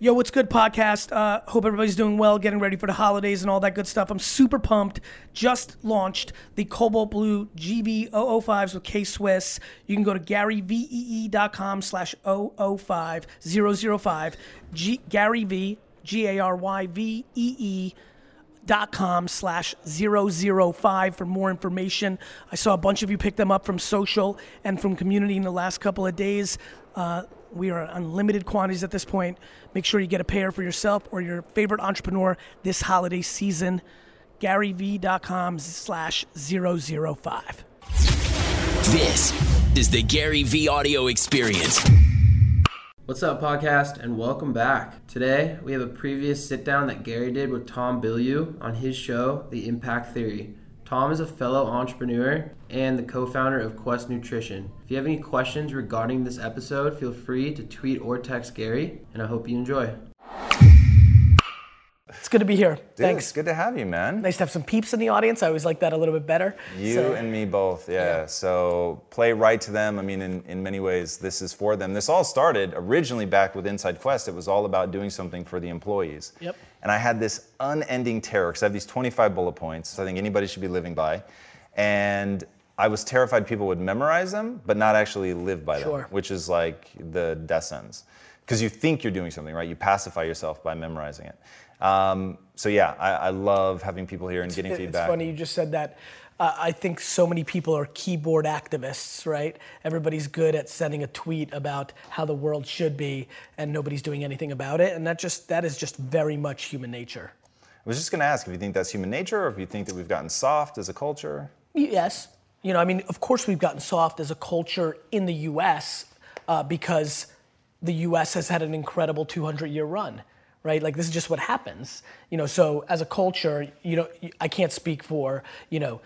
Yo, what's good, podcast? Uh, hope everybody's doing well, getting ready for the holidays and all that good stuff. I'm super pumped. Just launched the Cobalt Blue GV005s with K Swiss. You can go to garyvee.com slash 005 005. G- Gary V, G A R Y V E E dot com slash 005 for more information. I saw a bunch of you pick them up from social and from community in the last couple of days. Uh, we are unlimited quantities at this point. Make sure you get a pair for yourself or your favorite entrepreneur this holiday season. GaryVee.com slash 005. This is the Gary V audio experience. What's up, podcast, and welcome back. Today, we have a previous sit down that Gary did with Tom Bilyeu on his show, The Impact Theory. Tom is a fellow entrepreneur and the co founder of Quest Nutrition. If you have any questions regarding this episode, feel free to tweet or text Gary, and I hope you enjoy. It's good to be here. Dude, Thanks. It's good to have you, man. Nice to have some peeps in the audience. I always like that a little bit better. You So- and me both, yeah. Yeah. So play right to them. I mean, in, in many ways, this is for them. This all started originally back with Inside Quest. It was all about doing something for the employees. Yep. And I had this unending terror because I have these 25 bullet points I think anybody should be living by. And I was terrified people would memorize them, but not actually live by Sure. them, which is like the death sentence. Because you think you're doing something, right? You pacify yourself by memorizing it. Um, so yeah, I, I love having people here and getting It- feedback. It's funny you just said that. Uh, I think so many people are keyboard activists, right? Everybody's good at sending a tweet about how the world should be, and nobody's doing anything about it. And that just that is just very much human nature. I was just going to ask if you think that's human nature or if you think that we've gotten soft as a culture. Yes. You know, I mean, of course, we've gotten soft as a culture in the US uh, because the US has had an incredible 200 year run, right? Like, this is just what happens. You know, so as a culture, you know, I can't speak for, you know,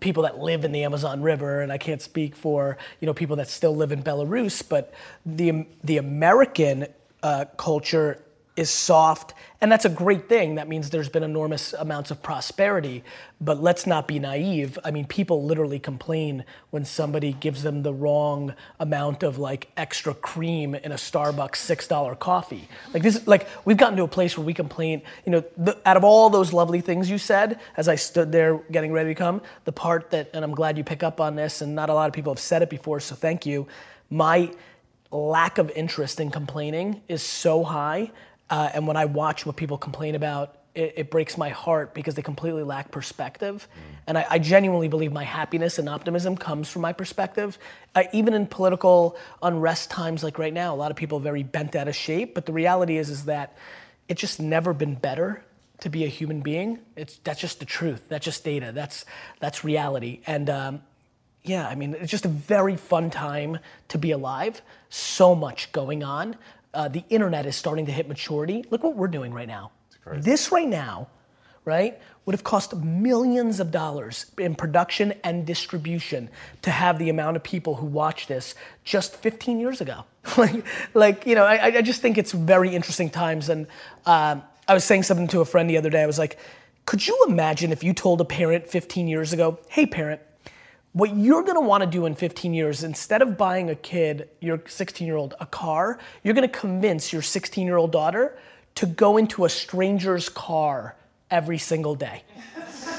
people that live in the Amazon River, and I can't speak for, you know, people that still live in Belarus, but the, the American uh, culture is soft, and that's a great thing. That means there's been enormous amounts of prosperity. But let's not be naive. I mean, people literally complain when somebody gives them the wrong amount of like extra cream in a Starbucks six dollar coffee. Like this, like we've gotten to a place where we complain. You know, the, out of all those lovely things you said, as I stood there getting ready to come, the part that, and I'm glad you pick up on this, and not a lot of people have said it before, so thank you. My lack of interest in complaining is so high. Uh, and when I watch what people complain about, it, it breaks my heart because they completely lack perspective. And I, I genuinely believe my happiness and optimism comes from my perspective. I, even in political unrest times like right now, a lot of people are very bent out of shape. But the reality is, is that it's just never been better to be a human being. It's that's just the truth. That's just data. That's that's reality. And um, yeah, I mean, it's just a very fun time to be alive. So much going on. Uh, the internet is starting to hit maturity. Look what we're doing right now. This right now, right, would have cost millions of dollars in production and distribution to have the amount of people who watch this just 15 years ago. like, like, you know, I, I just think it's very interesting times. And um, I was saying something to a friend the other day. I was like, could you imagine if you told a parent 15 years ago, hey, parent, what you're gonna wanna do in 15 years, instead of buying a kid, your 16 year old, a car, you're gonna convince your 16 year old daughter to go into a stranger's car every single day.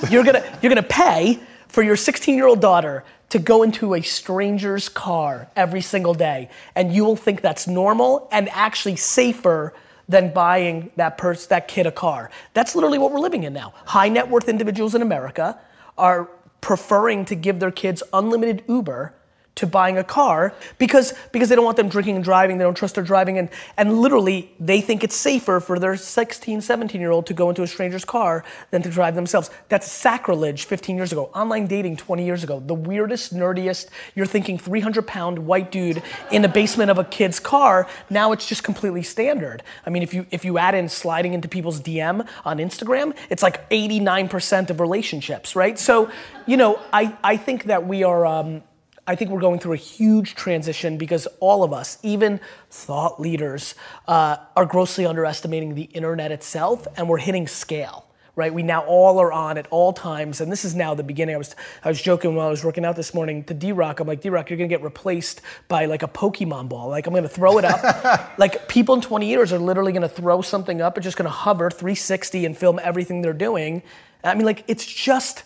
You're gonna, you're gonna pay for your 16 year old daughter to go into a stranger's car every single day, and you will think that's normal and actually safer than buying that person, that kid a car. That's literally what we're living in now. High net worth individuals in America are preferring to give their kids unlimited Uber to buying a car because because they don't want them drinking and driving. They don't trust their driving. And and literally they think it's safer for their 16 17 year old to go into a stranger's car than to drive themselves. That's sacrilege 15 years ago. Online dating 20 years ago. The weirdest nerdiest you're thinking 300 pound white dude in the basement of a kid's car. Now it's just completely standard. I mean if you if you add in sliding into people's dm on instagram it's like 89% of relationships right? So you know i i think that we are um, I think we're going through a huge transition because all of us, even thought leaders, uh, are grossly underestimating the internet itself, and we're hitting scale. right? We now all are on at all times, and this is now the beginning. I was I was joking while I was working out this morning to D-Rock. I'm like, D-Rock, you're gonna get replaced by like a Pokemon ball. Like I'm gonna throw it up. like people in 20 years are literally gonna throw something up and just gonna hover 360 and film everything they're doing. I mean, like it's just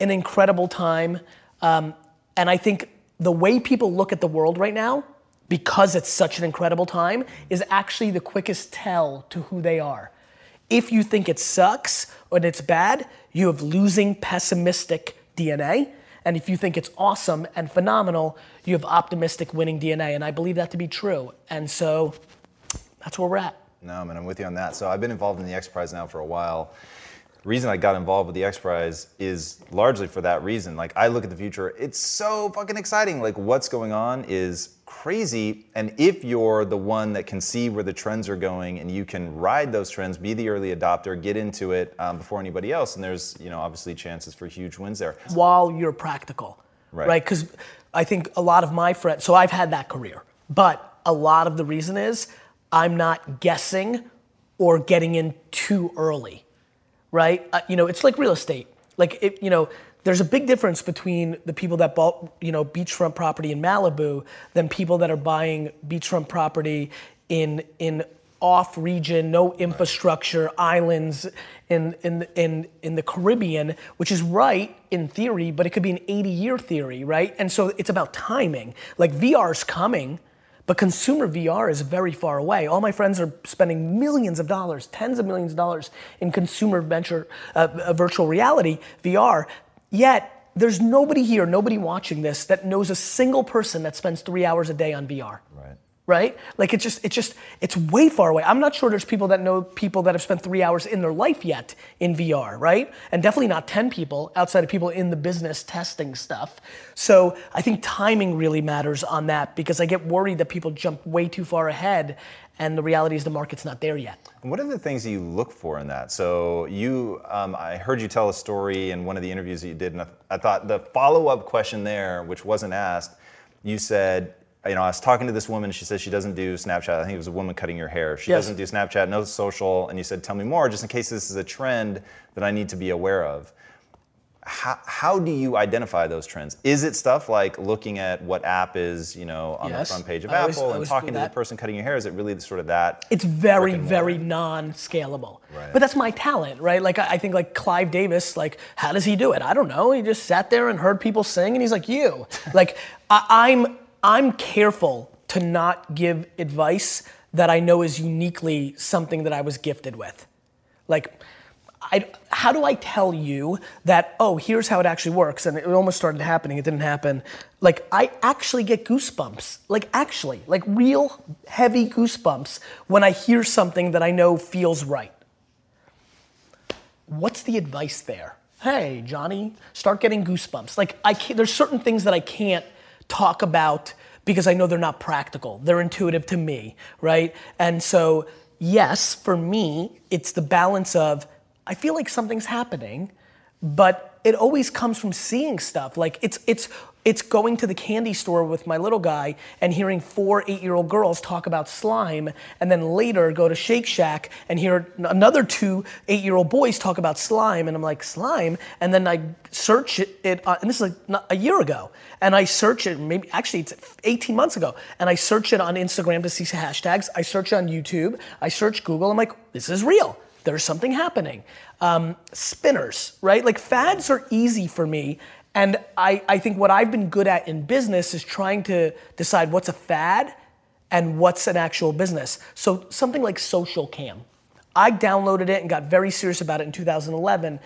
an incredible time, um, and I think the way people look at the world right now. Because it's such an incredible time, is actually the quickest tell to who they are. If you think it sucks and it's bad, you have losing pessimistic DNA. And if you think it's awesome and phenomenal, you have optimistic winning DNA. And I believe that to be true. And so that's where we're at. No, man, I'm with you on that. So I've been involved in the X Prize now for a while. Reason I got involved with the X Prize is largely for that reason. Like I look at the future, it's so fucking exciting. Like what's going on is crazy. And if you're the one that can see where the trends are going and you can ride those trends, be the early adopter, get into it um, before anybody else, and there's you know obviously chances for huge wins there. While you're practical, Right. right? Because I think a lot of my friends, so I've had that career, but a lot of the reason is I'm not guessing or getting in too early, right? Uh, you know, it's like real estate. Like, it, you know, there's a big difference between the people that bought, you know, beachfront property in Malibu than people that are buying beachfront property in in off region, no infrastructure, islands in in in in the Caribbean, which is right in theory, but it could be an 80 year theory, right? And so it's about timing. Like VR's coming, but consumer VR is very far away. All my friends are spending millions of dollars, tens of millions of dollars in consumer venture, uh, uh, virtual reality, VR. Yet there's nobody here, nobody watching this that knows a single person that spends three hours a day on VR. Right. Right? Like it's just, it's just, it's way far away. I'm not sure there's people that know people that have spent three hours in their life yet in VR, right? And definitely not 10 people outside of people in the business testing stuff. So I think timing really matters on that because I get worried that people jump way too far ahead and the reality is the market's not there yet. What are the things that you look for in that? So you, um, I heard you tell a story in one of the interviews that you did, and I, I thought the follow-up question there, which wasn't asked, you said, you know, I was talking to this woman. She says she doesn't do Snapchat. I think it was a woman cutting your hair. She Yes. doesn't do Snapchat, no social. And you said, tell me more, just in case this is a trend that I need to be aware of. How, how do you identify those trends? Is it stuff like looking at what app is, you know, on Yes. the front page of I always- Apple and always talking to the person cutting your hair? Is it really sort of that? It's very, very non-scalable. Right. But that's my talent, right? Like I I think like Clive Davis, like how does he do it? I don't know. He just sat there and heard people sing, and he's like you. like I, I'm I'm careful to not give advice that I know is uniquely something that I was gifted with. Like, I, how do I tell you that, oh, here's how it actually works? And it almost started happening, it didn't happen. Like, I actually get goosebumps. Like, actually, like real heavy goosebumps when I hear something that I know feels right. What's the advice there? Hey, Johnny, start getting goosebumps. Like, I there's certain things that I can't talk about because I know they're not practical. They're intuitive to me, right? And so, yes, for me, it's the balance of I feel like something's happening, but it always comes from seeing stuff. Like it's it's it's going to the candy store with my little guy and hearing four eight-year-old girls talk about slime, and then later go to Shake Shack and hear another two eight-year-old boys talk about slime, and I'm like slime, and then I search it, it uh, and this is like a year ago, and I search it maybe actually it's 18 months ago, and I search it on Instagram to see hashtags. I search on YouTube. I search Google. I'm like, this is real there's something happening. Um, spinners, right? Like fads are easy for me. And I, I think what I've been good at in business is trying to decide what's a fad and what's an actual business. So something like Social Cam. I downloaded it and got very serious about it in 2011.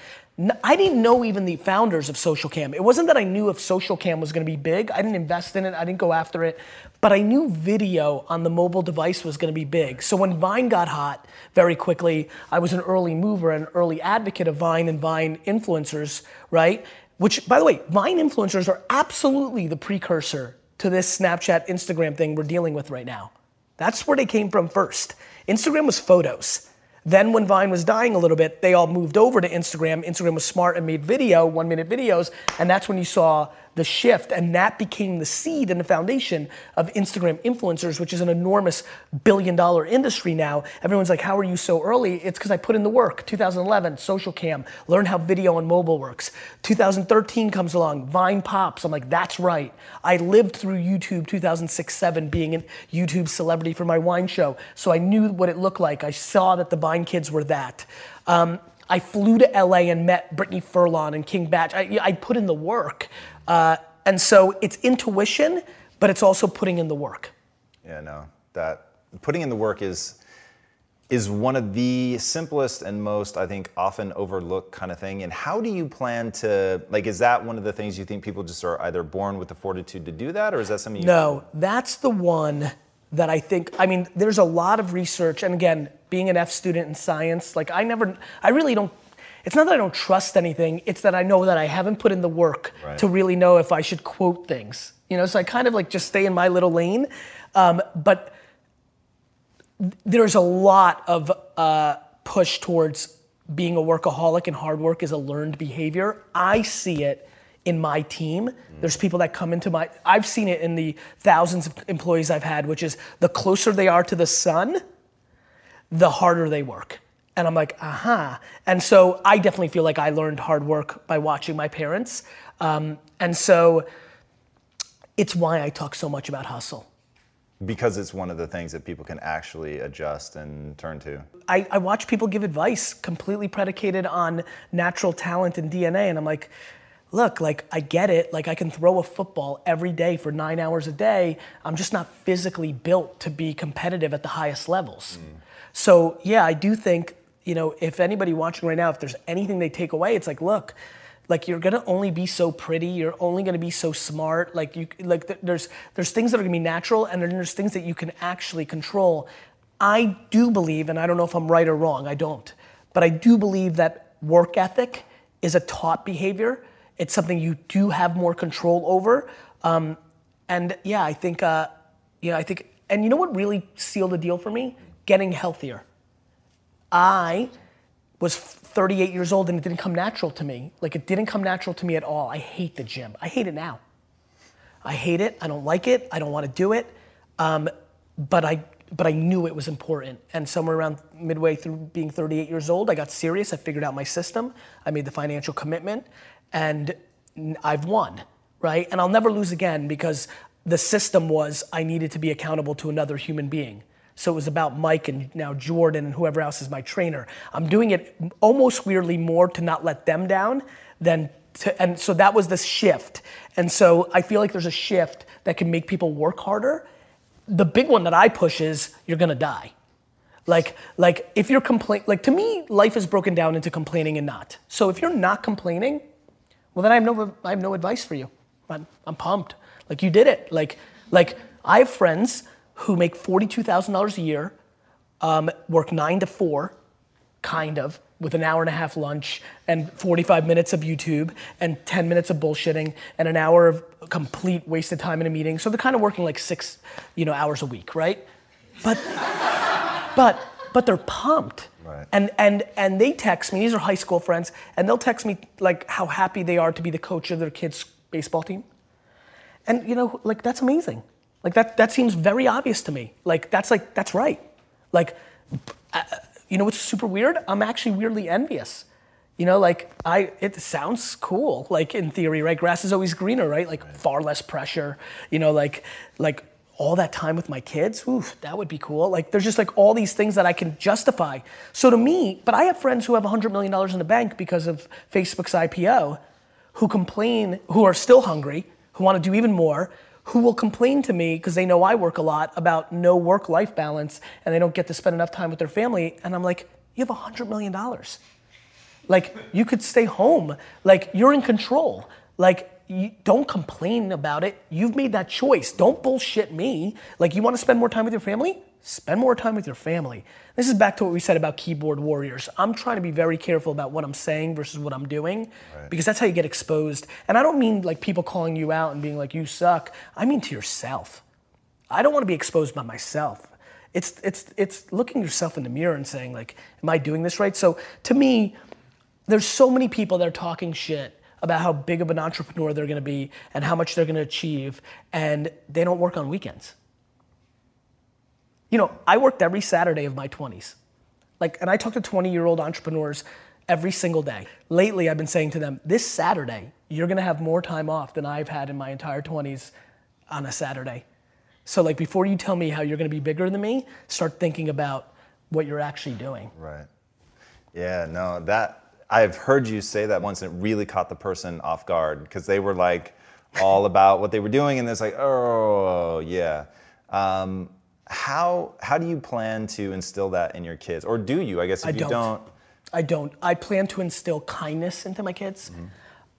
I didn't know even the founders of Social Cam. It wasn't that I knew if Social Cam was gonna be big. I didn't invest in it, I didn't go after it. But I knew video on the mobile device was gonna be big. So when Vine got hot very quickly, I was an early mover and early advocate of Vine and Vine influencers, right? Which, by the way, Vine influencers are absolutely the precursor to this Snapchat, Instagram thing we're dealing with right now. That's where they came from first. Instagram was photos. Then when Vine was dying a little bit, they all moved over to Instagram. Instagram was smart and made video, one minute videos, and that's when you saw the shift, and that became the seed and the foundation of Instagram influencers, which is an enormous billion dollar industry now. Everyone's like, How are you so early? It's because I put in the work. 2011, social cam, learn how video on mobile works. 2013 comes along, Vine pops. I'm like, That's right. I lived through YouTube 2006 7 being a YouTube celebrity for my wine show. So I knew what it looked like. I saw that the Vine kids were that. Um, I flew to LA and met Brittany Furlan and King Bach. I, I put in the work. Uh, and so it's intuition, but it's also putting in the work. Yeah, no, that putting in the work is is one of the simplest and most I think often overlooked kind of thing. And how do you plan to like? Is that one of the things you think people just are either born with the fortitude to do that, or is that something? you No, that's the one that I think. I mean, there's a lot of research, and again, being an F student in science, like I never, I really don't. It's not that I don't trust anything. It's that I know that I haven't put in the work Right. to really know if I should quote things. You know, so I kind of like just stay in my little lane. Um, but there's a lot of uh, push towards being a workaholic and hard work is a learned behavior. I see it in my team. There's people that come into my, I've seen it in the thousands of employees I've had, which is the closer they are to the sun, the harder they work. And I'm like, aha. And so I definitely feel like I learned hard work by watching my parents. Um, and so it's why I talk so much about hustle. because it's one of the things that people can actually adjust and turn to. I, I watch people give advice completely predicated on natural talent and DNA, and I'm like, look, like I get it. Like I can throw a football every day for nine hours a day. I'm just not physically built to be competitive at the highest levels. Mm. So yeah, I do think you know if anybody watching right now, if there's anything they take away, it's like, look. Like you're gonna only be so pretty. You're only gonna be so smart. Like you, like th- there's there's things that are gonna be natural, and then there's things that you can actually control. I do believe, and I don't know if I'm right or wrong, I don't, but I do believe that work ethic is a taught behavior. It's something you do have more control over. Um, and yeah, I think, uh, yeah, I think, and you know what really sealed the deal for me? Getting healthier. I was 38 years old and it didn't come natural to me. Like it didn't come natural to me at all. I hate the gym. I hate it now. I hate it. I don't like it. I don't want to do it. Um, but I but I knew it was important. And somewhere around midway through being 38 years old, I got serious. I figured out my system. I made the financial commitment, and I've won, right? And I'll never lose again because the system was I needed to be accountable to another human being. So it was about Mike and now Jordan and whoever else is my trainer. I'm doing it almost weirdly more to not let them down than to, and so that was the shift. And so I feel like there's a shift that can make people work harder. The big one that I push is you're gonna die. Like, like if you're complain, like to me, life is broken down into complaining and not. So if you're not complaining, well then I have no, I have no advice for you. I'm, I'm pumped. Like you did it. Like, like I have friends who make forty-two thousand dollars a year, um, work nine to four, kind of, with an hour and a half lunch and 45 minutes of YouTube and 10 minutes of bullshitting and an hour of complete wasted time in a meeting. So they're kind of working like six, you know, hours a week, right? But, but, but they're pumped. Right. And, and, and they text me, these are high school friends, and they'll text me like how happy they are to be the coach of their kids' baseball team. And you know, like that's amazing. Like that that seems very obvious to me. Like that's like that's right. Like uh, you know what's super weird? I'm actually weirdly envious. You know, like I it sounds cool, like in theory, right? Grass is always greener, right? Like far less pressure. You know, like like all that time with my kids, oof, that would be cool. Like there's just like all these things that I can justify. So to me, but I have friends who have $100 million in the bank because of Facebook's IPO who complain, who are still hungry, who want to do even more, who will complain to me because they know I work a lot about no work life balance and they don't get to spend enough time with their family. And I'm like, you have $100 million. Like, you could stay home. Like, you're in control. Like, you, don't complain about it. You've made that choice. Don't bullshit me. Like, you want to spend more time with your family? Spend more time with your family. This is back to what we said about keyboard warriors. I'm trying to be very careful about what I'm saying versus what I'm doing because that's how you get exposed. And I don't mean like people calling you out and being like, you suck. I mean to yourself. I don't want to be exposed by myself. It's, it's, it's looking yourself in the mirror and saying, like, am I doing this right? So to me, there's so many people that are talking shit about how big of an entrepreneur they're gonna be and how much they're gonna achieve, and they don't work on weekends. You know, I worked every Saturday of my 20s. Like, and I talk to 20 year old entrepreneurs every single day. Lately, I've been saying to them, this Saturday, you're gonna have more time off than I've had in my entire 20s on a Saturday. So, like, before you tell me how you're gonna be bigger than me, start thinking about what you're actually doing. Right. Yeah, no, that I've heard you say that once and it really caught the person off guard because they were like all about what they were doing and it's like, oh, yeah. Um, how how do you plan to instill that in your kids? Or do you? I guess if I you don't. don't I don't. I plan to instill kindness into my kids.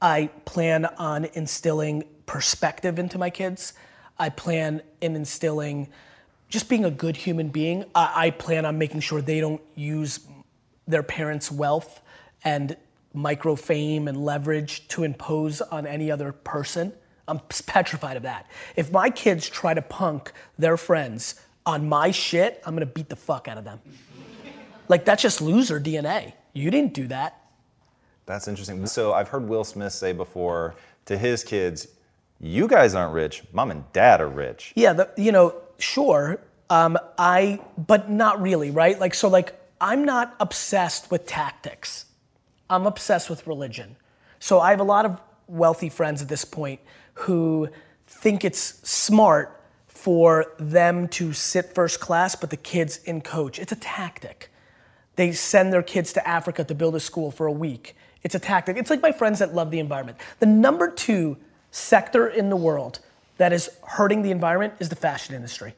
I plan on instilling perspective into my kids. I plan in instilling just being a good human being. I, I plan on making sure they don't use their parents' wealth and micro fame and leverage to impose on any other person. I'm petrified of that. If my kids try to punk their friends on my shit, I'm gonna beat the fuck out of them. Like that's just loser DNA. You didn't do that. That's interesting. So I've heard Will Smith say before to his kids, "You guys aren't rich. Mom and Dad are rich." Yeah, the, you know, sure. Um, I, but not really, right? Like, so, like, I'm not obsessed with tactics. I'm obsessed with religion. So I have a lot of wealthy friends at this point who think it's smart for them to sit first class, but the kids in coach. It's a tactic. They send their kids to Africa to build a school for a week. It's a tactic. It's like my friends that love the environment. The number two sector in the world that is hurting the environment is the fashion industry.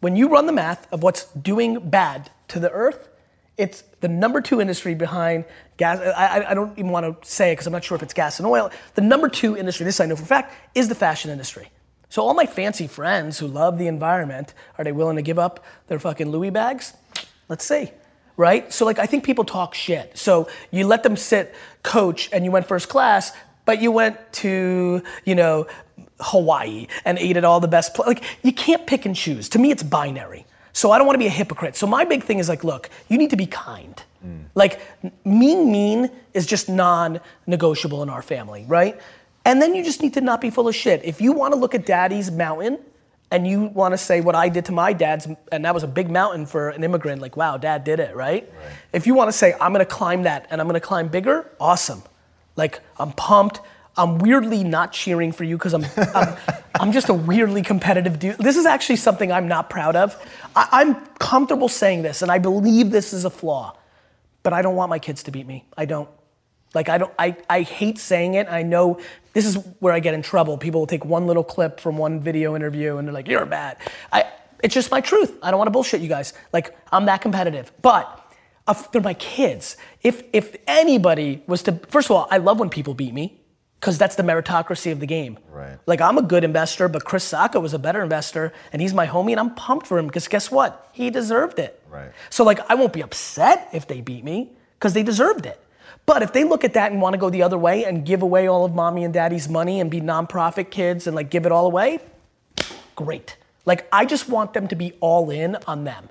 When you run the math of what's doing bad to the earth, it's the number two industry behind gas. I, I- don't even want to say it because I'm not sure if it's gas and oil. The number two industry, this I know for a fact, is the fashion industry. So all my fancy friends who love the environment, are they willing to give up their fucking Louis bags? Let's see. Right? So like I think people talk shit. So you let them sit coach and you went first class, but you went to, you know, Hawaii and ate at all the best pla- like you can't pick and choose. To me it's binary. So I don't want to be a hypocrite. So my big thing is like, look, you need to be kind. Mm. Like mean mean is just non-negotiable in our family, right? And then you just need to not be full of shit. If you want to look at daddy's mountain and you want to say what I did to my dad's, and that was a big mountain for an immigrant, like, wow, dad did it, right? If you want to say, I'm gonna climb that and I'm gonna climb bigger, awesome. Like, I'm pumped. I'm weirdly not cheering for you because I'm, I'm, I'm just a weirdly competitive dude. This is actually something I'm not proud of. I, I'm comfortable saying this, and I believe this is a flaw, but I don't want my kids to beat me. I don't. Like I don't I, I hate saying it. I know this is where I get in trouble. People will take one little clip from one video interview and they're like, you're bad. I it's just my truth. I don't want to bullshit you guys. Like I'm that competitive. But uh, they're my kids. If if anybody was to first of all, I love when people beat me. Because that's the meritocracy of the game. Right. Like I'm a good investor, but Chris Sacca was a better investor, and he's my homie, and I'm pumped for him because guess what? He deserved it. Right. So like I won't be upset if they beat me because they deserved it. But if they look at that and want to go the other way and give away all of mommy and daddy's money and be nonprofit kids and like give it all away, great. Like I just want them to be all in on them,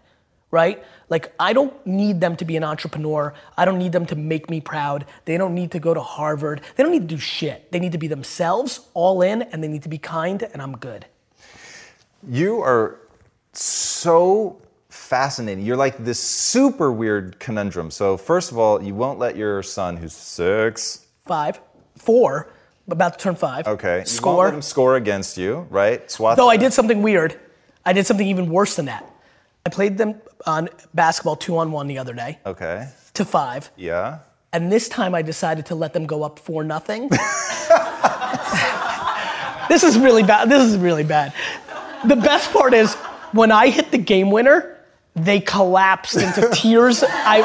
right? Like I don't need them to be an entrepreneur. I don't need them to make me proud. They don't need to go to Harvard. They don't need to do shit. They need to be themselves, all in, and they need to be kind, and I'm good. You are so fascinating. You're like this super weird conundrum. So first of all, you won't let your son, who's six, Five, four, about to turn five. okay, you won't Score. let him score against you, right? Swat. Though I did something weird. I did something even worse than that. I played them on basketball two on one the other day Okay. to five. Yeah. And this time I decided to let them go up four nothing. this is really bad. This is really bad. The best part is when I hit the game winner, they collapsed into tears. I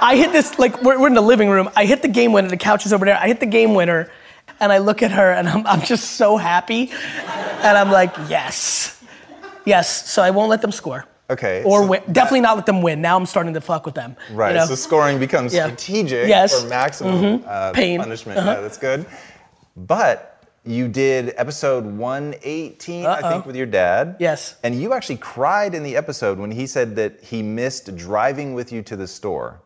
I hit this like we're, we're in the living room. I hit the game winner. The couch is over there. I hit the game winner, and I look at her and I'm I'm just so happy, and I'm like yes, yes. So I won't let them score. Okay, Or so win. Definitely not let them win. Now I'm starting to fuck with them. you Right. know? So scoring becomes Yeah. strategic Yes. Mm-hmm. for maximum uh, Pain. punishment. Uh-huh. Yeah, that's good. But you did episode 118, I think, with your dad. Yes. And you actually cried in the episode when he said that he missed driving with you to the store.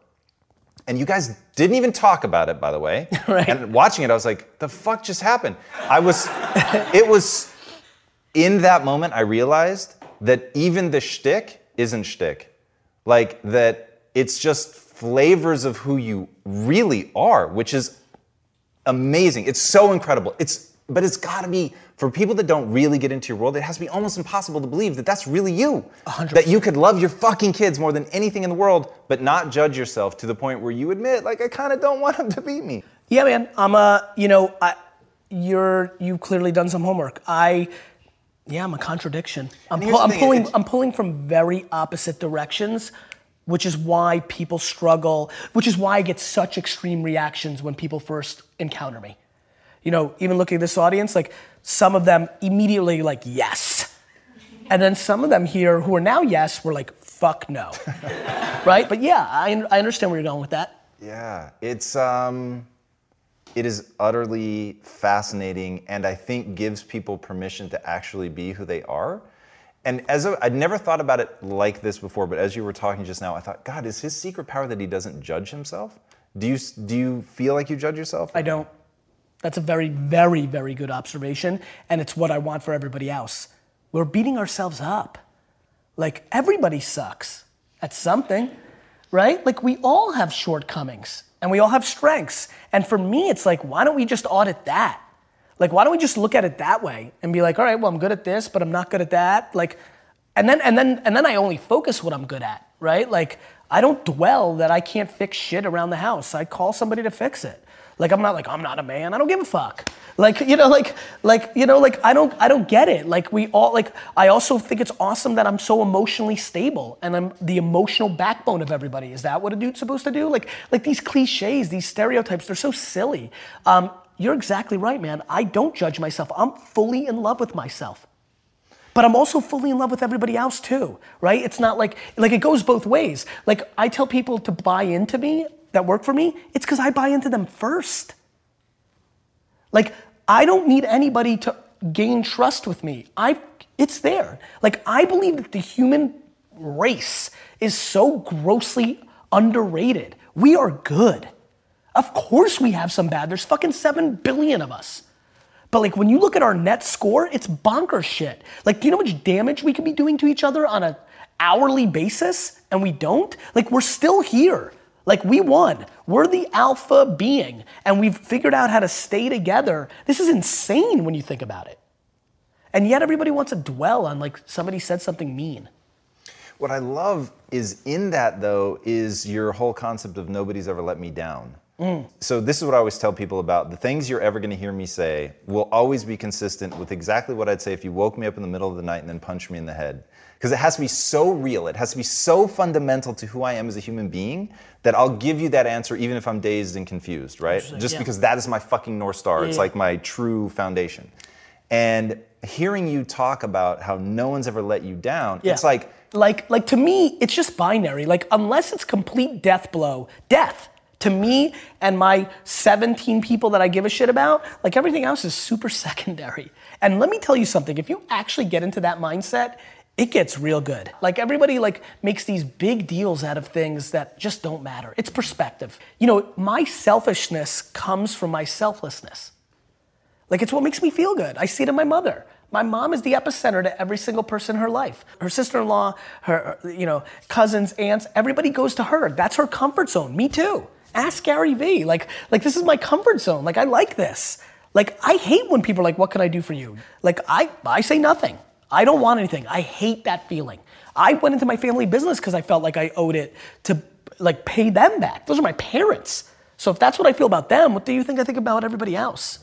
And you guys didn't even talk about it, by the way. Right. And watching it, I was like, the fuck just happened? I was, it was, in that moment, I realized that even the shtick isn't shtick. Like, that it's just flavors of who you really are, which is amazing. It's so incredible. It's but it's got to be for people that don't really get into your world. It has to be almost impossible to believe that that's really you. That you could love your fucking kids more than anything in the world, but not judge yourself to the point where you admit, like, I kind of don't want them to beat me. Yeah, man. I'm a, you know, I, you're, you've clearly done some homework. I, yeah, I'm a contradiction. I'm, here's pull- I'm thing, pulling, I'm pulling from very opposite directions, which is why people struggle, which is why I get such extreme reactions when people first encounter me. You know, even looking at this audience, like some of them immediately like, yes. And then some of them here who are now yes were like, fuck no. right? But yeah, I, I understand where you're going with that. Yeah, it's um, it is utterly fascinating, and I think gives people permission to actually be who they are. And as I'd never thought about it like this before, but as you were talking just now, I thought, God, is his secret power that he doesn't judge himself? Do you do you feel like you judge yourself? I don't. That's a very, very, very good observation, and it's what I want for everybody else. We're beating ourselves up. Like, everybody sucks at something, right? Like, we all have shortcomings and we all have strengths. And for me, it's like, why don't we just audit that? Like, why don't we just look at it that way and be like, all right, well, I'm good at this, but I'm not good at that. Like, and then and then and then I only focus what I'm good at, right? Like, I don't dwell that I can't fix shit around the house. I call somebody to fix it. Like I'm not like I'm not a man. I don't give a fuck. Like you know, like like you know, like I don't I don't get it. Like we all like I also think it's awesome that I'm so emotionally stable and I'm the emotional backbone of everybody. Is that what a dude's supposed to do? Like like these cliches, these stereotypes, they're so silly. Um, you're exactly right, man. I don't judge myself. I'm fully in love with myself but I'm also fully in love with everybody else too, right? It's not like like it goes both ways. Like I tell people to buy into me that work for me, it's because I buy into them first. Like I don't need anybody to gain trust with me. I it's there. Like I believe that the human race is so grossly underrated. We are good. Of course we have some bad. There's fucking 7 billion of us. But like when you look at our net score, it's bonkers shit. Like, do you know how much damage we could be doing to each other on a hourly basis and we don't? Like we're still here. Like we won. We're the alpha being and we've figured out how to stay together. This is insane when you think about it. And yet everybody wants to dwell on like somebody said something mean. What I love is in that though is your whole concept of nobody's ever let me down. Mm. So this is what I always tell people about the things you're ever going to hear me say will always be consistent with exactly what I'd say if you woke me up in the middle of the night and then punched me in the head. Because it has to be so real, it has to be so fundamental to who I am as a human being that I'll give you that answer even if I'm dazed and confused, right? Just yeah. because that is my fucking north star. It's Yeah. like my true foundation. And hearing you talk about how no one's ever let you down, it's like like like to me it's just binary like unless it's complete death blow death to me and my 17 people that i give a shit about like everything else is super secondary and let me tell you something if you actually get into that mindset it gets real good like everybody like makes these big deals out of things that just don't matter it's perspective you know my selfishness comes from my selflessness like it's what makes me feel good. I see it in my mother. My mom is the epicenter to every single person in her life. Her sister-in-law, her, you know, cousins, aunts, everybody goes to her. That's her comfort zone. Me too. Ask Gary Vee. Like, like this is my comfort zone. Like I like this. Like I hate when people are like, what can I do for you? Like I, I say nothing. I don't want anything. I hate that feeling. I went into my family business because I felt like I owed it to like pay them back. Those are my parents. So if that's what I feel about them, what do you think I think about everybody else?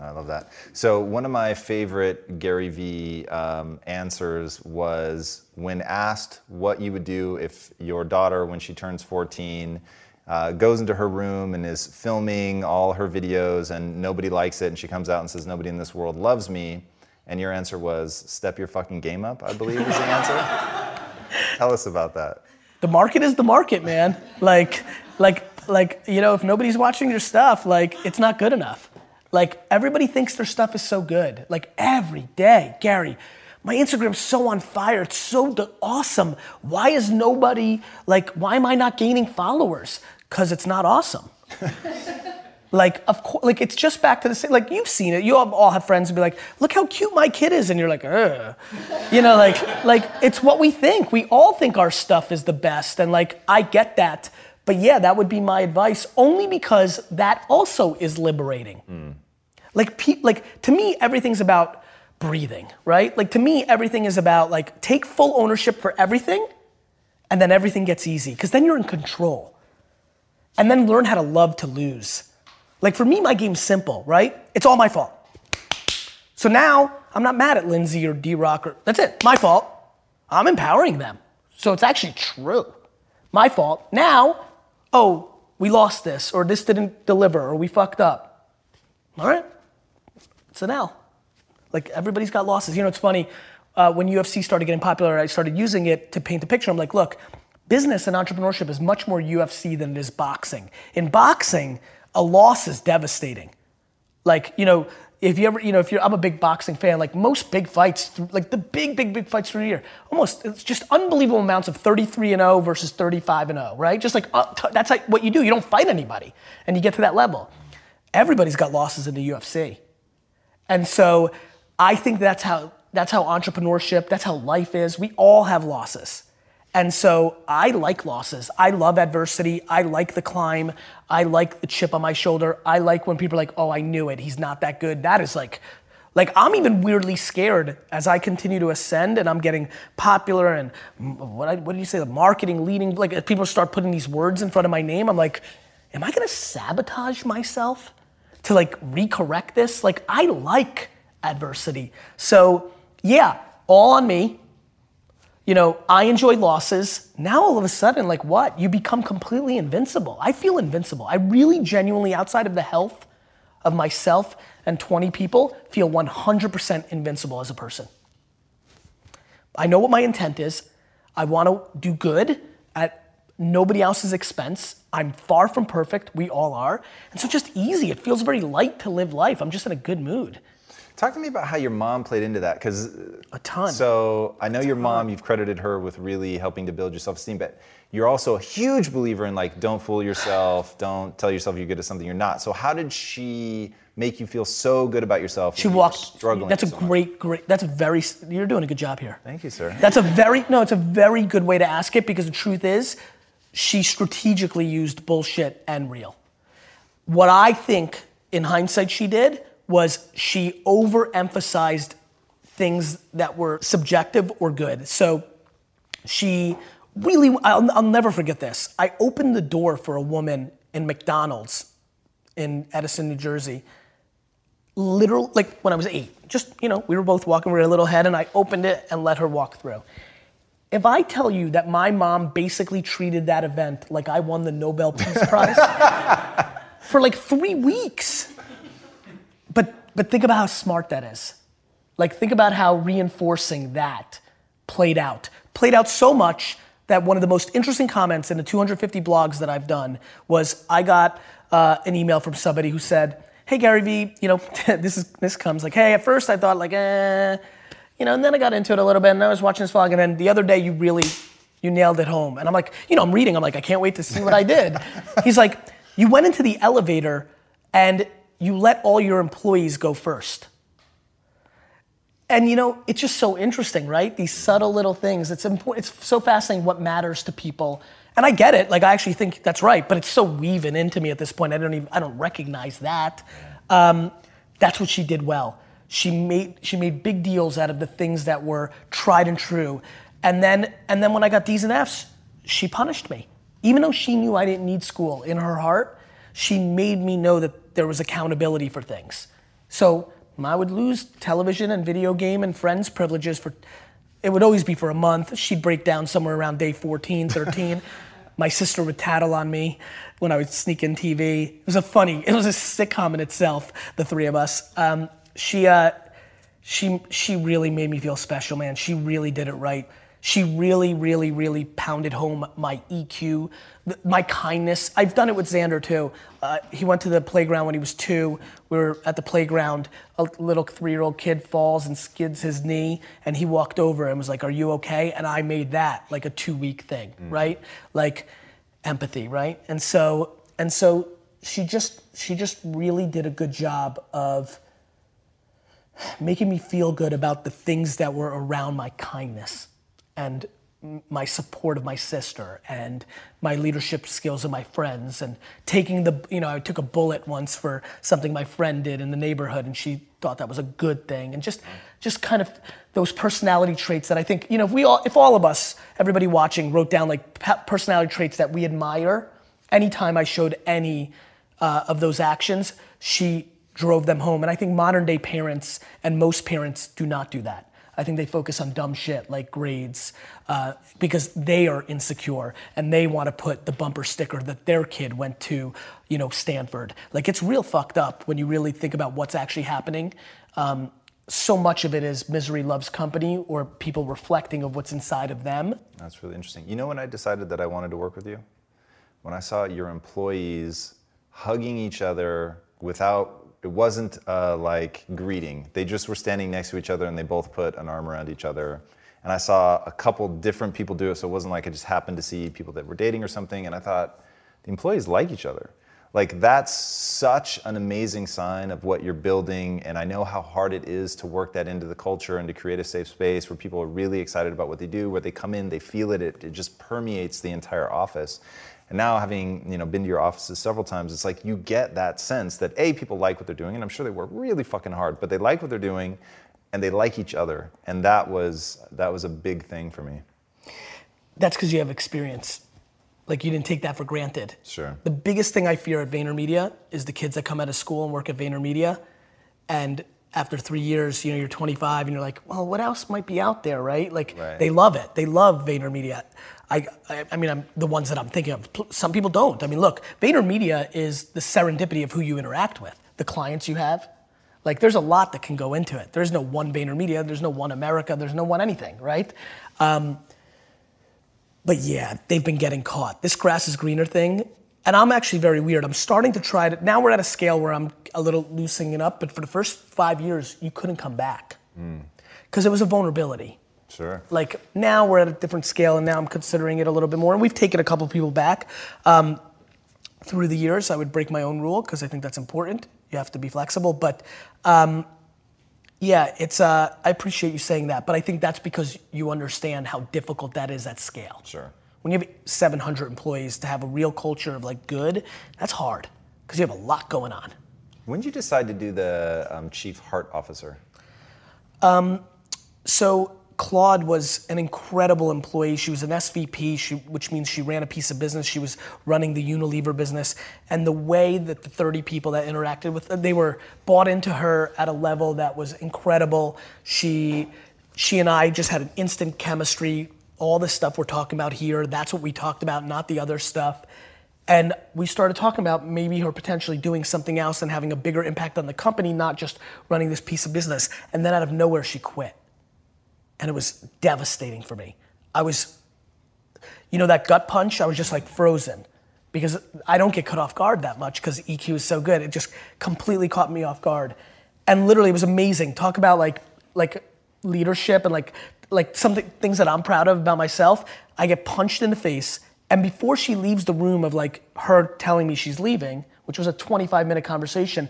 I love that. So one of my favorite Gary Vee um, answers was when asked what you would do if your daughter, when she turns 14, uh, goes into her room and is filming all her videos and nobody likes it, and she comes out and says, "Nobody in this world loves me," and your answer was, "Step your fucking game up." I believe is the answer. Tell us about that. the market is the market, man. Like, like, like, you know, if nobody's watching your stuff, like, it's not good enough. Like, everybody thinks their stuff is so good. Like, every day, Gary, my Instagram's so on fire. It's so d- awesome. Why is nobody, like, why am I not gaining followers? Because it's not awesome. like, of course, like it's just back to the same. Like you've seen it. You all, all have friends and be like, "Look how cute my kid is," and you're like, "Ugh," you know, like, like it's what we think. We all think our stuff is the best, and like I get that. But yeah, that would be my advice, only because that also is liberating. Hmm. Like, pe- like to me, everything's about breathing, right? Like to me, everything is about like take full ownership for everything, and then everything gets easy because then you're in control. And then learn how to love to lose. Like for me, my game's simple, right? It's all my fault. So now I'm not mad at Lindsay or D Rock or that's it, my fault. I'm empowering them. So it's actually true. My fault. Now, oh, we lost this, or this didn't deliver, or we fucked up. All right, it's an L. Like everybody's got losses. You know, it's funny. Uh, when UFC started getting popular, I started using it to paint the picture. I'm like, look, business and entrepreneurship is much more UFC than it is boxing. In boxing, a loss is devastating. Like, you know, if you ever, you know, if you're, I'm a big boxing fan, like most big fights, like the big, big, big fights through the year, almost, it's just unbelievable amounts of 33 and 0 versus 35 and 0, right? Just like, uh, that's like what you do. You don't fight anybody and you get to that level. Everybody's got losses in the UFC. And so I think that's how that's how entrepreneurship, that's how life is. We all have losses. And so I like losses. I love adversity. I like the climb. I like the chip on my shoulder. I like when people are like, "Oh, I knew it. He's not that good." That is like like I'm even weirdly scared as I continue to ascend and I'm getting popular and what I, what do you say the marketing leading like people start putting these words in front of my name I'm like am I to sabotage myself to like recorrect this like I like adversity so yeah all on me you know, I enjoy losses. Now all of a sudden, like what? You become completely invincible. I feel invincible. I really genuinely, outside of the health of myself and 20 people, feel 100% invincible as a person. I know what my intent is. I want to do good at nobody else's expense. I'm far from perfect. We all are. And so just easy. It feels very light to live life. I'm just in a good mood. Talk to me about how your mom played into that, because A ton. So I know your mom. You've credited her with really helping to build your self-esteem, but you're also a huge believer in like, don't fool yourself, don't tell yourself you're good at something you're not. So how did she make you feel so good about yourself? She when you were walked. struggling. That's a so much? great, great. That's a very. You're doing a good job here. Thank you, sir. That's a very no. It's a very good way to ask it because the truth is, she strategically used bullshit and real. What I think, in hindsight, she did was she overemphasized things that were subjective or good. So she really, I'll, I'll never forget this. I opened the door for a woman in McDonald's in Edison, New Jersey. Literal, like when I was eight. Just, you know, we were both walking, we were a little head, and I opened it and let her walk through. If I tell you that my mom basically treated that event like I won the Nobel Peace Prize for like three weeks. But think about how smart that is. Like think about how reinforcing that played out. Played out so much that one of the most interesting comments in the 250 blogs that I've done was I got uh, an email from somebody who said, "Hey Gary Vee, you know this is this comes like, hey, at first I thought like, eh, you know, and then I got into it a little bit, and I was watching this vlog, and then the other day you really you nailed it home, and I'm like, you know, I'm reading, I'm like, I can't wait to see what I did. He's like, you went into the elevator and you let all your employees go first. And you know, it's just so interesting, right? These subtle little things. It's important. It's so fascinating what matters to people. And I get it. Like I actually think that's right, but it's so weaving into me at this point. I don't even. I don't recognize that. Um, that's what she did well. She made she made big deals out of the things that were tried and true. And then and then when I got D's and F's, she punished me. Even though she knew I didn't need school in her heart, she made me know that there was accountability for things. So I would lose television and video game and friends privileges for, it would always be for a month. She'd break down somewhere around day 14, 13. My sister would tattle on me when I would sneak in TV. It was a funny, it was a sitcom in itself, the three of us. Um, she, uh, she, she really made me feel special, man. She really did it right. She really, really, really pounded home my EQ, my kindness. I've done it with Xander too. Uh, he went to the playground when he was two. We were at the playground. A little three-year-old kid falls and skids his knee, and he walked over and was like, "Are you okay?" And I made that like a two-week thing, right? Like, empathy, right? And so and so she just she just really did a good job of making me feel good about the things that were around my kindness and my support of my sister and my leadership skills of my friends and taking the you know I took a bullet once for something my friend did in the neighborhood and she thought that was a good thing and just just kind of those personality traits that I think you know if we all if all of us everybody watching wrote down like personality traits that we admire anytime I showed any uh, of those actions she drove them home. And I think modern day parents and most parents do not do that. I think they focus on dumb shit like grades uh, because they are insecure and they want to put the bumper sticker that their kid went to, you know, Stanford. Like it's real fucked up when you really think about what's actually happening. Um, so much of it is misery loves company or people reflecting of what's inside of them. That's really interesting. You know when I decided that I wanted to work with you? When I saw your employees hugging each other without it wasn't uh, like greeting. They just were standing next to each other and they both put an arm around each other. And I saw a couple different people do it, so it wasn't like I just happened to see people that were dating or something. And I thought, the employees like each other. Like that's such an amazing sign of what you're building. And I know how hard it is to work that into the culture and to create a safe space where people are really excited about what they do, where they come in, they feel it, it, it just permeates the entire office. And now having you know been to your offices several times, it's like you get that sense that a people like what they're doing, and I'm sure they work really fucking hard, but they like what they're doing, and they like each other, and that was that was a big thing for me. That's because you have experience. Like you didn't take that for granted. Sure. The biggest thing I fear at VaynerMedia is the kids that come out of school and work at VaynerMedia, and after three years, you know, you're 25 and you're like, well, what else might be out there, right? Like Right. they love it. They love VaynerMedia. I, I, mean, I'm the ones that I'm thinking of. Some people don't. I mean, look, VaynerMedia is the serendipity of who you interact with, the clients you have. Like, there's a lot that can go into it. There's no one VaynerMedia. There's no one America. There's no one anything, right? Um, but yeah, they've been getting caught. This grass is greener thing, and I'm actually very weird. I'm starting to try to. Now we're at a scale where I'm a little loosening it up. But for the first five years, you couldn't come back because it was a vulnerability. Sure. Like now we're at a different scale, and now I'm considering it a little bit more. And we've taken a couple people back um, through the years. I would break my own rule because I think that's important. You have to be flexible, but um, yeah, it's. Uh, I appreciate you saying that, but I think that's because you understand how difficult that is at scale. Sure. When you have 700 employees to have a real culture of like good, that's hard because you have a lot going on. When did you decide to do the um, chief heart officer? So Claude was an incredible employee. She was an SVP, she, which means she ran a piece of business. She was running the Unilever business, and the way that the 30 people that interacted with they were bought into her at a level that was incredible. She, she and I just had an instant chemistry. All the stuff we're talking about here, that's what we talked about, not the other stuff. And we started talking about maybe her potentially doing something else and having a bigger impact on the company, not just running this piece of business. And then out of nowhere, she quit and it was devastating for me. I was, you know, that gut punch, I was just like frozen because I don't get caught off guard that much because EQ is so good. It just completely caught me off guard. And literally it was amazing. Talk about like like leadership and like like something things that I'm proud of about myself. I get punched in the face and before she leaves the room of like her telling me she's leaving, which was a 25 minute conversation,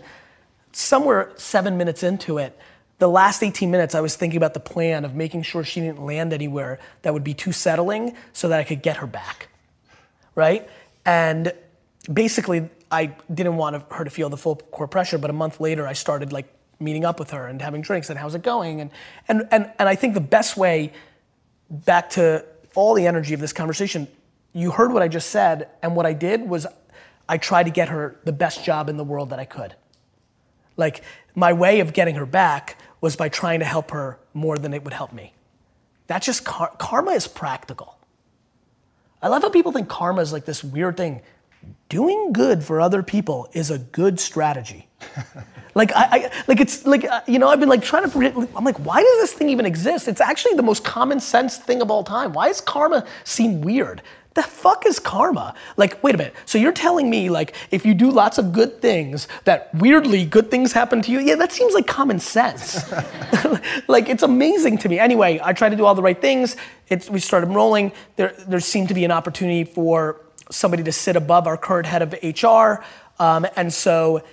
somewhere 7 minutes into it, the last 18 minutes, I was thinking about the plan of making sure she didn't land anywhere that would be too settling so that I could get her back. Right? And basically, I didn't want her to feel the full core pressure, but a month later, I started like meeting up with her and having drinks and how's it going? And, and, and, and I think the best way, back to all the energy of this conversation, you heard what I just said, and what I did was I tried to get her the best job in the world that I could. Like my way of getting her back was by trying to help her more than it would help me. That's just car- karma is practical. I love how people think karma is like this weird thing. Doing good for other people is a good strategy. like I, I like it's like uh, you know I've been like trying to forget. I'm like, why does this thing even exist? It's actually the most common sense thing of all time. Why does karma seem weird? The fuck is karma? Like, wait a minute. So you're telling me like if you do lots of good things, that weirdly good things happen to you? Yeah, that seems like common sense. like it's amazing to me. Anyway, I tried to do all the right things. It's we started rolling. There there seemed to be an opportunity for somebody to sit above our current head of HR. Um, and so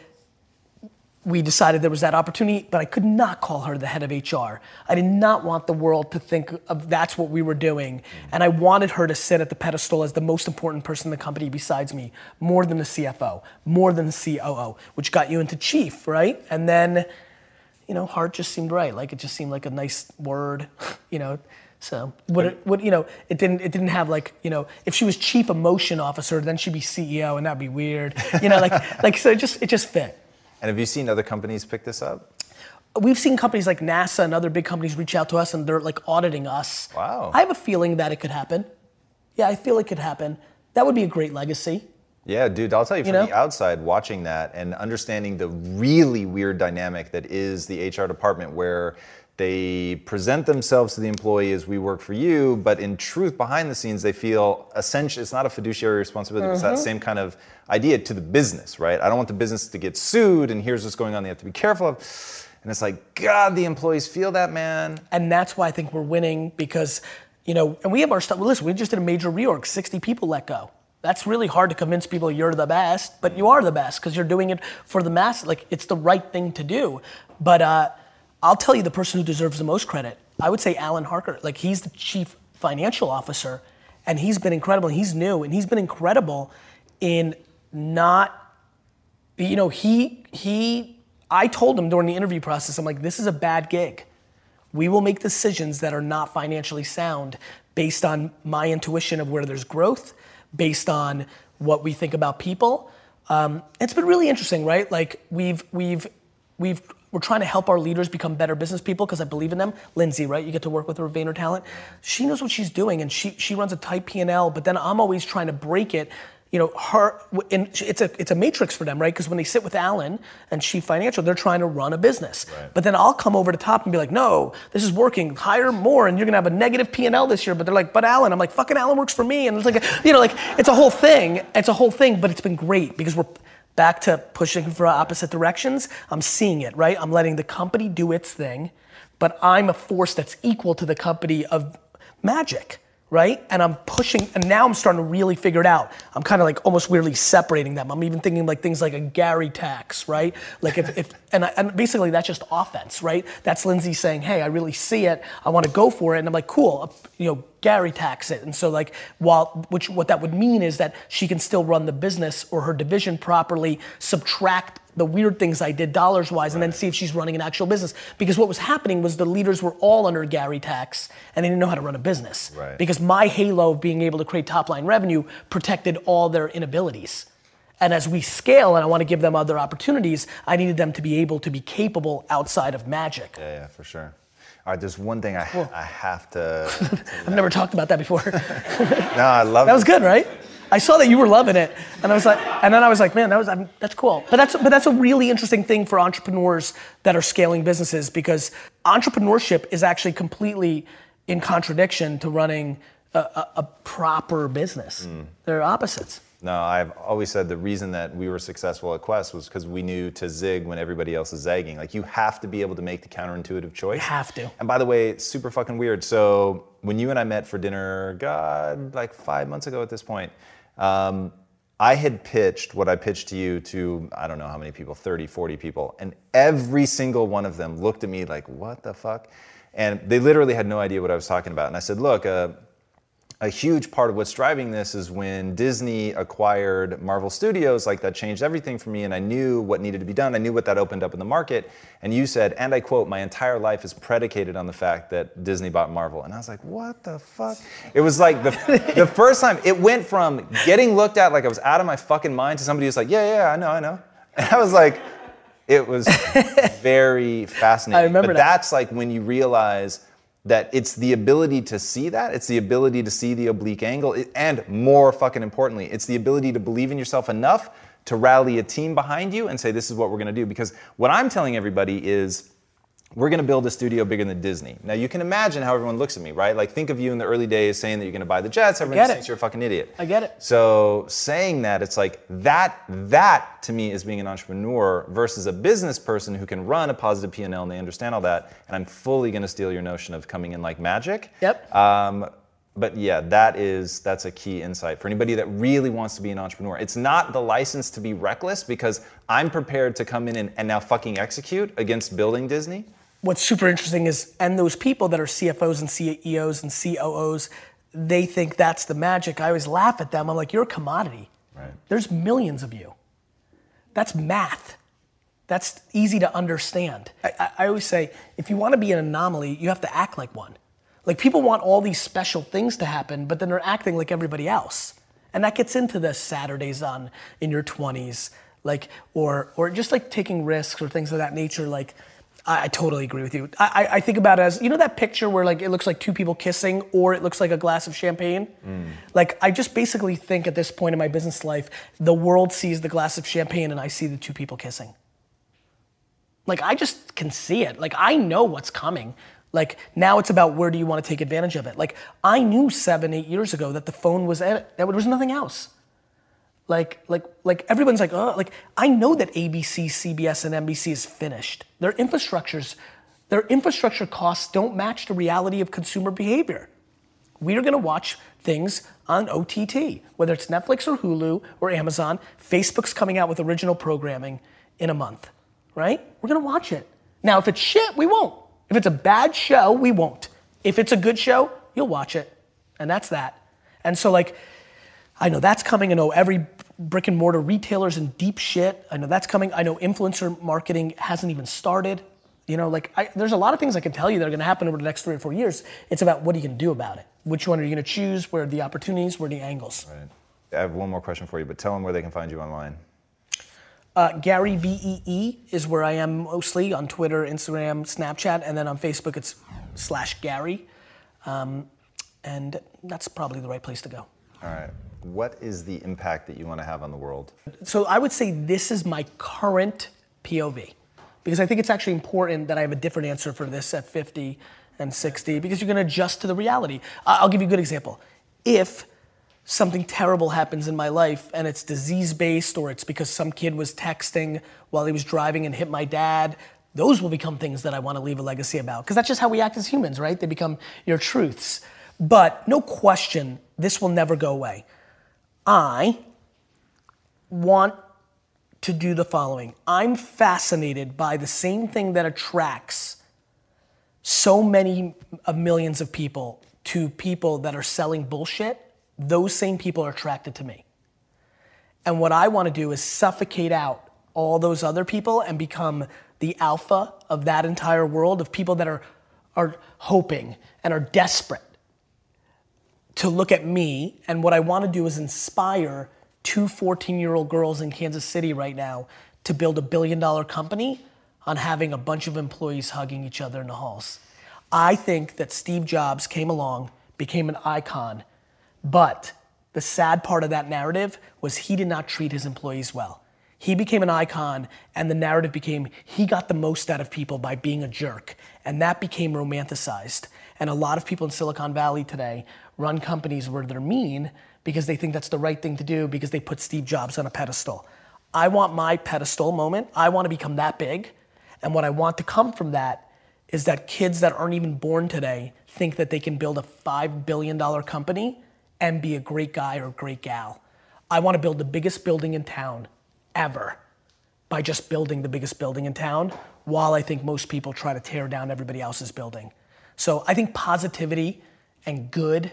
we decided there was that opportunity, but I could not call her the head of HR. I did not want the world to think of that's what we were doing. Mm. And I wanted her to sit at the pedestal as the most important person in the company besides me, more than the CFO, more than the COO, which got you into chief, right? And then, you know, heart just seemed right. Like it just seemed like a nice word, you know. So what it, what you know, it didn't it didn't have like, you know, if she was chief emotion officer, then she'd be CEO and that'd be weird. You know, like like so it just it just fit. And have you seen other companies pick this up? We've seen companies like NASA and other big companies reach out to us and they're like auditing us. Wow. I have a feeling that it could happen. Yeah, I feel it could happen. That would be a great legacy. Yeah, dude, I'll tell you from You know? the outside, watching that and understanding the really weird dynamic that is the HR department where they present themselves to the employee as we work for you, but in truth, behind the scenes, they feel essentially it's not a fiduciary responsibility, it's Mm-hmm. that same kind of idea to the business, right? I don't want the business to get sued, and here's what's going on, they have to be careful of. And it's like, God, the employees feel that, man. And that's why I think we're winning because, you know, and we have our stuff. Listen, we just did a major reorg, 60 people let go. That's really hard to convince people you're the best, but you are the best because you're doing it for the mass. Like it's the right thing to do. But uh, I'll tell you the person who deserves the most credit. I would say Alan Harker. Like he's the chief financial officer, and he's been incredible. He's new, and he's been incredible in not you know, he he I told him during the interview process, I'm like, this is a bad gig. We will make decisions that are not financially sound based on my intuition of where there's growth, based on what we think about people. Um, it's been really interesting, right? Like we've we've we've we're trying to help our leaders become better business people because I believe in them. Lindsay, right? You get to work with her Vayner Talent. She knows what she's doing, and she she runs a tight P and L. But then I'm always trying to break it you know, her, and it's a, it's a matrix for them, right? Because when they sit with Alan and Chief Financial, they're trying to run a business. But then I'll come over the top and be like, no, this is working, hire more, and you're gonna have a negative P&L this year. But they're like, but Alan, I'm like, fucking Alan works for me. And it's like, you know, like, it's a whole thing. It's a whole thing, but it's been great because we're back to pushing for opposite directions. I'm seeing it, right? I'm letting the company do its thing, but I'm a force that's equal to the company of magic right? And I'm pushing, and now I'm starting to really figure it out. I'm kind of like almost weirdly separating them. I'm even thinking like things like a Gary tax, right? Like if, if and, I, and basically that's just offense, right? That's Lindsay saying, hey, I really see it. I want to go for it. And I'm like, cool, uh, you know, Gary tax it. And so like, while, which, what that would mean is that she can still run the business or her division properly, subtract the weird things I did dollars wise and then see if she's running an actual business. Because what was happening was the leaders were all under Gary tax and they didn't know how to run a business. Right. Because my halo of being able to create top line revenue protected all their inabilities. And as we scale and I want to give them other opportunities, I needed them to be able to be capable outside of magic. Yeah, yeah, for sure. All right, there's one thing I, I have to. I've never talked about that before. no, I love it. That was good, right? I saw that you were loving it, and I was like, and then I was like, man, that was I'm, that's cool. But that's but that's a really interesting thing for entrepreneurs that are scaling businesses because entrepreneurship is actually completely in contradiction to running a, a, a proper business. Hmm. They're opposites. No, I've always said the reason that we were successful at Quest was because we knew to zig when everybody else is zagging. Like you have to be able to make the counterintuitive choice. You have to. And by the way, it's super fucking weird. So when you and I met for dinner, God, like five months ago at this point, um, I had pitched what I pitched to you to, I don't know how many people, 30, 40 people. And every single one of them looked at me like, what the fuck? And they literally had no idea what I was talking about. And I said, look, uh, a huge part of what's driving this is when Disney acquired Marvel Studios, like that changed everything for me, and I knew what needed to be done. I knew what that opened up in the market. And you said, and I quote, my entire life is predicated on the fact that Disney bought Marvel. And I was like, what the fuck? It was like the, the first time it went from getting looked at like I was out of my fucking mind to somebody who's like, yeah, yeah, I know, I know. And I was like, it was very fascinating. I remember but that. that's like when you realize that it's the ability to see that, it's the ability to see the oblique angle, and more fucking importantly, it's the ability to believe in yourself enough to rally a team behind you and say, this is what we're gonna do. Because what I'm telling everybody is, we're gonna build a studio bigger than Disney. Now you can imagine how everyone looks at me, right? Like think of you in the early days saying that you're gonna buy the Jets, everyone just thinks you're a fucking idiot. I get it. So saying that, it's like that, that to me is being an entrepreneur versus a business person who can run a positive P&L and they understand all that. And I'm fully gonna steal your notion of coming in like magic. Yep. Um, but yeah, that is that's a key insight for anybody that really wants to be an entrepreneur. It's not the license to be reckless because I'm prepared to come in and, and now fucking execute against building Disney. What's super interesting is, and those people that are CFOs and CEOs and COOs, they think that's the magic. I always laugh at them. I'm like, you're a commodity. Right. There's millions of you. That's math. That's easy to understand. I, I, always say, if you want to be an anomaly, you have to act like one. Like people want all these special things to happen, but then they're acting like everybody else. And that gets into the Saturdays on in your 20s, like or or just like taking risks or things of that nature. Like I, I totally agree with you. I, I, I think about it as you know that picture where like it looks like two people kissing or it looks like a glass of champagne. Mm. Like I just basically think at this point in my business life, the world sees the glass of champagne and I see the two people kissing. Like I just can see it. Like I know what's coming. Like now it's about where do you want to take advantage of it. Like I knew seven, eight years ago that the phone was at. That there was nothing else. Like, like, like everyone's like, oh, like I know that ABC, CBS, and NBC is finished. Their infrastructures, their infrastructure costs don't match the reality of consumer behavior. We are gonna watch things on OTT, whether it's Netflix or Hulu or Amazon. Facebook's coming out with original programming in a month, right? We're gonna watch it. Now, if it's shit, we won't. If it's a bad show, we won't. If it's a good show, you'll watch it. And that's that. And so, like, I know that's coming. I know oh, every brick and mortar retailer's in deep shit. I know that's coming. I know influencer marketing hasn't even started. You know, like I, there's a lot of things I can tell you that are going to happen over the next three or four years. It's about what are you going to do about it? Which one are you going to choose? Where are the opportunities? Where are the angles? Right. I have one more question for you, but tell them where they can find you online. Uh, GaryVee is where I am mostly on Twitter, Instagram, Snapchat, and then on Facebook it's slash Gary. Um, and that's probably the right place to go. All right. What is the impact that you want to have on the world? So I would say this is my current POV because I think it's actually important that I have a different answer for this at 50 and 60 because you're going to adjust to the reality. I'll give you a good example. If something terrible happens in my life and it's disease based or it's because some kid was texting while he was driving and hit my dad, those will become things that I want to leave a legacy about because that's just how we act as humans, right? They become your truths. But no question, this will never go away. I want to do the following. I'm fascinated by the same thing that attracts so many of millions of people to people that are selling bullshit. Those same people are attracted to me. And what I want to do is suffocate out all those other people and become the alpha of that entire world of people that are, are hoping and are desperate to look at me. And what I want to do is inspire two 14 year old girls in Kansas City right now to build a billion dollar company on having a bunch of employees hugging each other in the halls. I think that Steve Jobs came along, became an icon, but the sad part of that narrative was he did not treat his employees well. He became an icon, and the narrative became he got the most out of people by being a jerk. And that became romanticized. And a lot of people in Silicon Valley today run companies where they're mean because they think that's the right thing to do because they put Steve Jobs on a pedestal. I want my pedestal moment. I want to become that big. And what I want to come from that is that kids that aren't even born today think that they can build a $5 billion company and be a great guy or great gal. I want to build the biggest building in town ever by just building the biggest building in town while I think most people try to tear down everybody else's building. So I think positivity and good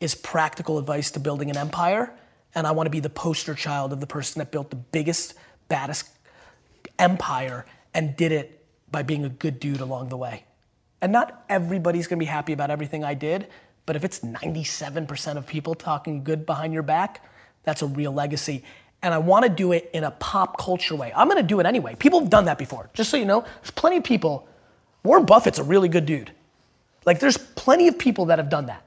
is practical advice to building an empire. And I want to be the poster child of the person that built the biggest, baddest empire and did it by being a good dude along the way. And not everybody's gonna be happy about everything I did, but if it's 97% of people talking good behind your back, that's a real legacy. And I wanna do it in a pop culture way. I'm gonna do it anyway. People have done that before. Just so you know, there's plenty of people. Warren Buffett's a really good dude. Like, there's plenty of people that have done that.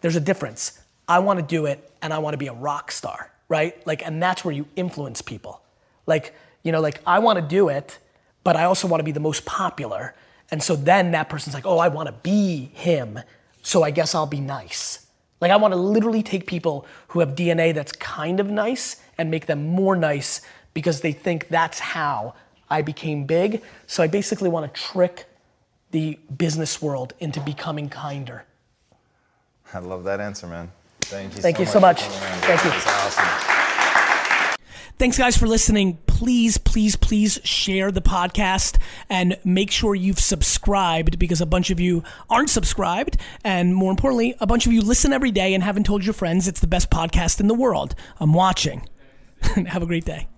There's a difference. I wanna do it and I wanna be a rock star, right? Like, and that's where you influence people. Like, you know, like I wanna do it, but I also wanna be the most popular. And so then that person's like, oh, I wanna be him, so I guess I'll be nice. Like, I wanna literally take people who have DNA that's kind of nice and make them more nice because they think that's how I became big. So I basically wanna trick the business world into becoming kinder. I love that answer, man. Thank you. Thank so you much so much. Thank you. Awesome. Thanks, guys, for listening. Please, please, please share the podcast and make sure you've subscribed because a bunch of you aren't subscribed. And more importantly, a bunch of you listen every day and haven't told your friends it's the best podcast in the world. I'm watching. Have a great day.